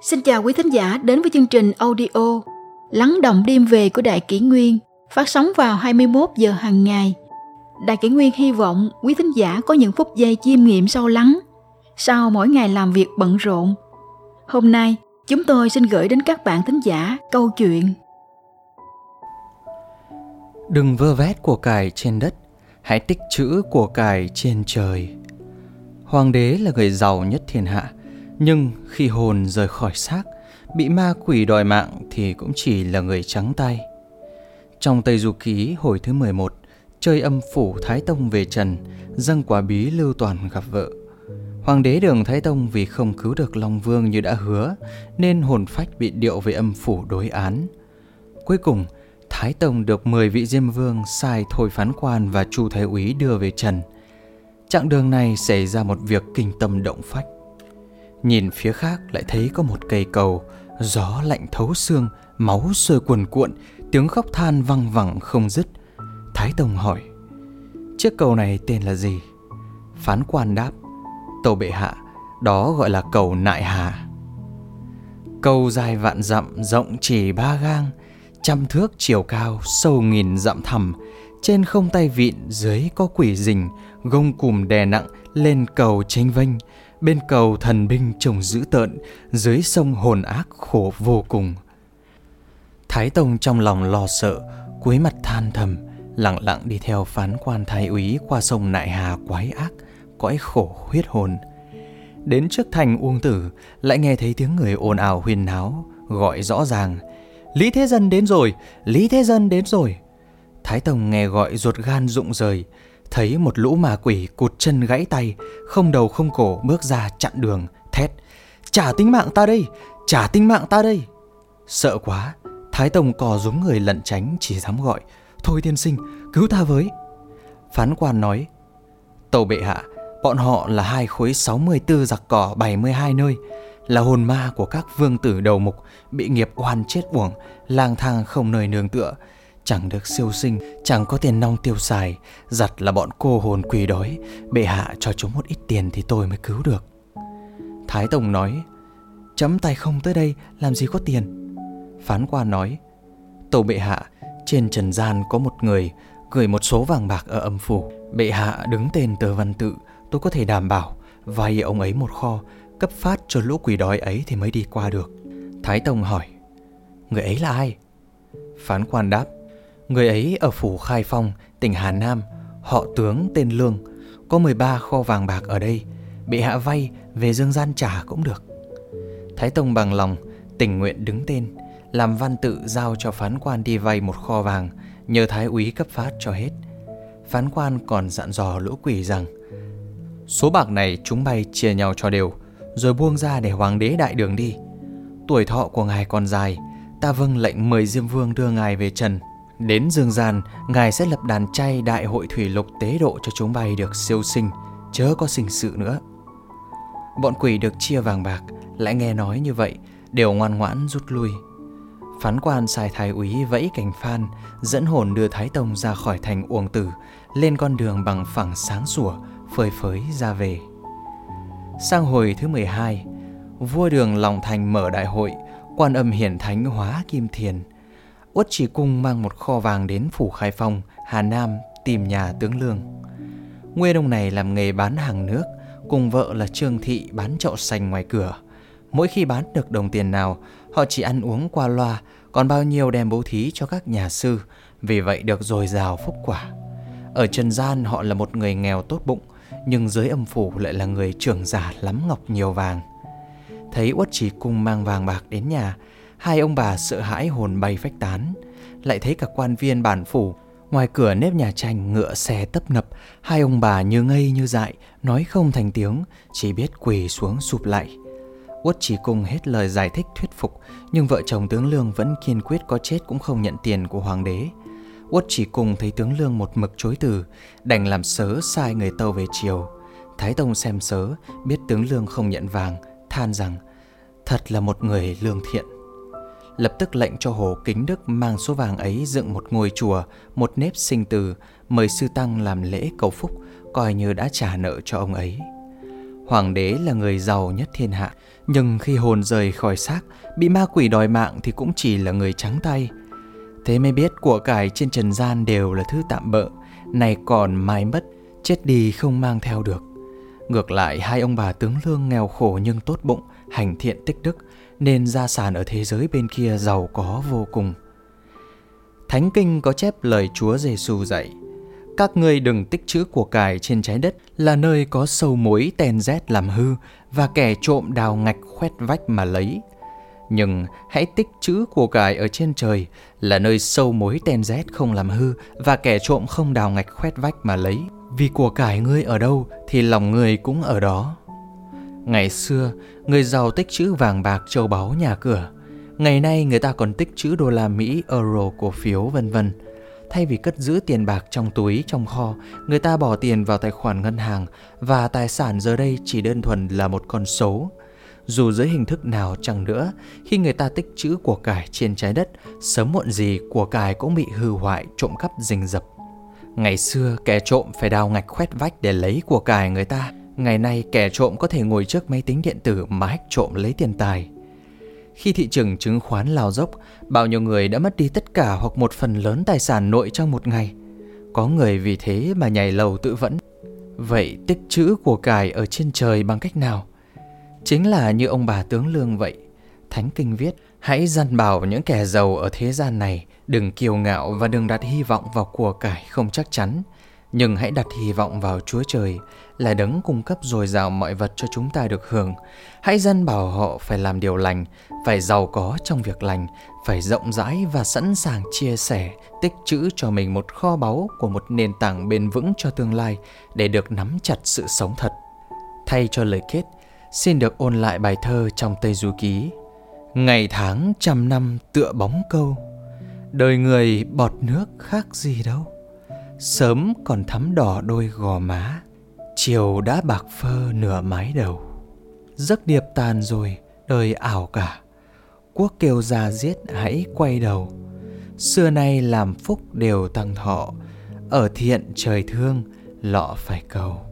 Xin chào quý thính giả đến với chương trình audio Lắng động đêm về của Đại Kỷ Nguyên phát sóng vào 21 giờ hàng ngày. Đại Kỷ Nguyên hy vọng quý thính giả có những phút giây chiêm nghiệm sâu lắng sau mỗi ngày làm việc bận rộn. Hôm nay, chúng tôi xin gửi đến các bạn thính giả câu chuyện Đừng vơ vét của cải trên đất, hãy tích trữ của cải trên trời. Hoàng đế là người giàu nhất thiên hạ, nhưng khi hồn rời khỏi xác, bị ma quỷ đòi mạng thì cũng chỉ là người trắng tay. Trong Tây Du Ký hồi thứ 11, chơi âm phủ Thái Tông về trần, dâng quả bí lưu toàn gặp vợ. Hoàng đế đường Thái Tông vì không cứu được Long Vương như đã hứa, nên hồn phách bị điệu về âm phủ đối án. Cuối cùng, Thái Tông được 10 vị Diêm Vương sai thôi phán quan và Chu Thái Úy đưa về trần. Chặng đường này xảy ra một việc kinh tâm động phách. Nhìn phía khác lại thấy có một cây cầu, gió lạnh thấu xương, máu sôi cuồn cuộn, tiếng khóc than văng vẳng không dứt. Thái Tông hỏi, chiếc cầu này tên là gì? Phán quan đáp, tàu bệ hạ, đó gọi là cầu nại hà. Cầu dài vạn dặm, rộng chỉ ba gang, trăm thước chiều cao, sâu nghìn dặm thẳm, trên không tay vịn, dưới có quỷ rình, gông cùm đè nặng, lên cầu tranh vênh, bên cầu thần binh trông dữ tợn, dưới sông hồn ác khổ vô cùng. Thái Tông trong lòng lo sợ, cúi mặt than thầm, lặng lặng đi theo phán quan thái úy qua sông Nại Hà quái ác, cõi khổ huyết hồn. Đến trước thành Uông Tử, lại nghe thấy tiếng người ồn ào huyên náo, gọi rõ ràng. Lý Thế Dân đến rồi, Lý Thế Dân đến rồi. Thái Tông nghe gọi ruột gan rụng rời, thấy một lũ ma quỷ cụt chân gãy tay, không đầu không cổ bước ra chặn đường, thét. Trả tính mạng ta đây, trả tính mạng ta đây. Sợ quá, Thái Tông cò rúm người lẩn tránh chỉ dám gọi. Thôi tiên sinh, cứu ta với. Phán quan nói, Tàu bệ hạ, bọn họ là hai khối 64 giặc cỏ 72 nơi, là hồn ma của các vương tử đầu mục, bị nghiệp oan chết uổng, lang thang không nơi nương tựa, chẳng được siêu sinh, chẳng có tiền nong tiêu xài, giặt là bọn cô hồn quỷ đói, bệ hạ cho chúng một ít tiền thì tôi mới cứu được. Thái Tông nói, chấm tay không tới đây, làm gì có tiền. Phán quan nói, tổ bệ hạ, trên trần gian có một người gửi một số vàng bạc ở âm phủ. Bệ hạ đứng tên tờ văn tự, tôi có thể đảm bảo vay ông ấy một kho, cấp phát cho lũ quỷ đói ấy thì mới đi qua được. Thái Tông hỏi, người ấy là ai? Phán quan đáp, Người ấy ở phủ Khai Phong, tỉnh Hà Nam, họ tướng tên Lương, có 13 kho vàng bạc ở đây, bị hạ vay về dương gian trả cũng được. Thái Tông bằng lòng, tình nguyện đứng tên, làm văn tự giao cho phán quan đi vay một kho vàng, nhờ thái úy cấp phát cho hết. Phán quan còn dặn dò lũ quỷ rằng, số bạc này chúng bay chia nhau cho đều, rồi buông ra để hoàng đế đại đường đi. Tuổi thọ của ngài còn dài, ta vâng lệnh mời Diêm Vương đưa ngài về trần Đến dương gian, Ngài sẽ lập đàn chay đại hội thủy lục tế độ cho chúng bay được siêu sinh, chớ có sinh sự nữa. Bọn quỷ được chia vàng bạc, lại nghe nói như vậy, đều ngoan ngoãn rút lui. Phán quan sai thái úy vẫy cảnh phan, dẫn hồn đưa Thái Tông ra khỏi thành uổng tử, lên con đường bằng phẳng sáng sủa, phơi phới ra về. Sang hồi thứ 12, vua đường lòng thành mở đại hội, quan âm hiển thánh hóa kim thiền, Uất chỉ cung mang một kho vàng đến phủ Khai Phong, Hà Nam tìm nhà tướng Lương. Nguyên ông này làm nghề bán hàng nước, cùng vợ là Trương Thị bán chậu xanh ngoài cửa. Mỗi khi bán được đồng tiền nào, họ chỉ ăn uống qua loa, còn bao nhiêu đem bố thí cho các nhà sư, vì vậy được dồi dào phúc quả. Ở trần gian họ là một người nghèo tốt bụng, nhưng dưới âm phủ lại là người trưởng giả lắm ngọc nhiều vàng. Thấy Uất chỉ cung mang vàng bạc đến nhà, Hai ông bà sợ hãi hồn bay phách tán. Lại thấy cả quan viên bản phủ, Ngoài cửa nếp nhà tranh ngựa xe tấp nập, Hai ông bà như ngây như dại, Nói không thành tiếng, Chỉ biết quỳ xuống sụp lại. Uất chỉ cùng hết lời giải thích thuyết phục, Nhưng vợ chồng tướng Lương vẫn kiên quyết có chết cũng không nhận tiền của hoàng đế. Uất chỉ cùng thấy tướng Lương một mực chối từ, Đành làm sớ sai người tâu về chiều Thái Tông xem sớ, Biết tướng Lương không nhận vàng, Than rằng, Thật là một người lương thiện lập tức lệnh cho Hồ Kính Đức mang số vàng ấy dựng một ngôi chùa, một nếp sinh từ, mời sư tăng làm lễ cầu phúc, coi như đã trả nợ cho ông ấy. Hoàng đế là người giàu nhất thiên hạ, nhưng khi hồn rời khỏi xác, bị ma quỷ đòi mạng thì cũng chỉ là người trắng tay. Thế mới biết của cải trên trần gian đều là thứ tạm bợ, này còn mai mất, chết đi không mang theo được. Ngược lại hai ông bà tướng lương nghèo khổ nhưng tốt bụng, hành thiện tích đức, nên gia sản ở thế giới bên kia giàu có vô cùng. Thánh kinh có chép lời Chúa Giêsu dạy: Các ngươi đừng tích trữ của cải trên trái đất là nơi có sâu mối tèn rét làm hư và kẻ trộm đào ngạch khoét vách mà lấy. Nhưng hãy tích trữ của cải ở trên trời là nơi sâu mối tèn rét không làm hư và kẻ trộm không đào ngạch khoét vách mà lấy. Vì của cải ngươi ở đâu thì lòng ngươi cũng ở đó. Ngày xưa, người giàu tích trữ vàng bạc châu báu nhà cửa. Ngày nay người ta còn tích trữ đô la Mỹ, euro, cổ phiếu vân vân. Thay vì cất giữ tiền bạc trong túi, trong kho, người ta bỏ tiền vào tài khoản ngân hàng và tài sản giờ đây chỉ đơn thuần là một con số. Dù dưới hình thức nào chẳng nữa, khi người ta tích trữ của cải trên trái đất, sớm muộn gì của cải cũng bị hư hoại, trộm cắp rình rập. Ngày xưa kẻ trộm phải đào ngạch khoét vách để lấy của cải người ta Ngày nay kẻ trộm có thể ngồi trước máy tính điện tử mà hách trộm lấy tiền tài. Khi thị trường chứng khoán lao dốc, Bao nhiêu người đã mất đi tất cả hoặc một phần lớn tài sản nội trong một ngày. Có người vì thế mà nhảy lầu tự vẫn. Vậy tích trữ của cải ở trên trời bằng cách nào? Chính là như ông bà tướng lương vậy. Thánh Kinh viết, Hãy dằn bảo những kẻ giàu ở thế gian này, Đừng kiêu ngạo và đừng đặt hy vọng vào của cải không chắc chắn. Nhưng hãy đặt hy vọng vào Chúa Trời, Là đấng cung cấp dồi dào mọi vật cho chúng ta được hưởng. Hãy dân bảo họ phải làm điều lành, Phải giàu có trong việc lành, Phải rộng rãi và sẵn sàng chia sẻ, Tích trữ cho mình một kho báu Của một nền tảng bền vững cho tương lai Để được nắm chặt sự sống thật. Thay cho lời kết, Xin được ôn lại bài thơ trong Tây Du Ký. Ngày tháng trăm năm tựa bóng câu, Đời người bọt nước khác gì đâu. Sớm còn thắm đỏ đôi gò má, Chiều đã bạc phơ nửa mái đầu. Giấc điệp tàn rồi, đời ảo cả. Quốc kêu ra giết hãy quay đầu. Xưa nay làm phúc đều tăng thọ, Ở thiện trời thương, lọ phải cầu.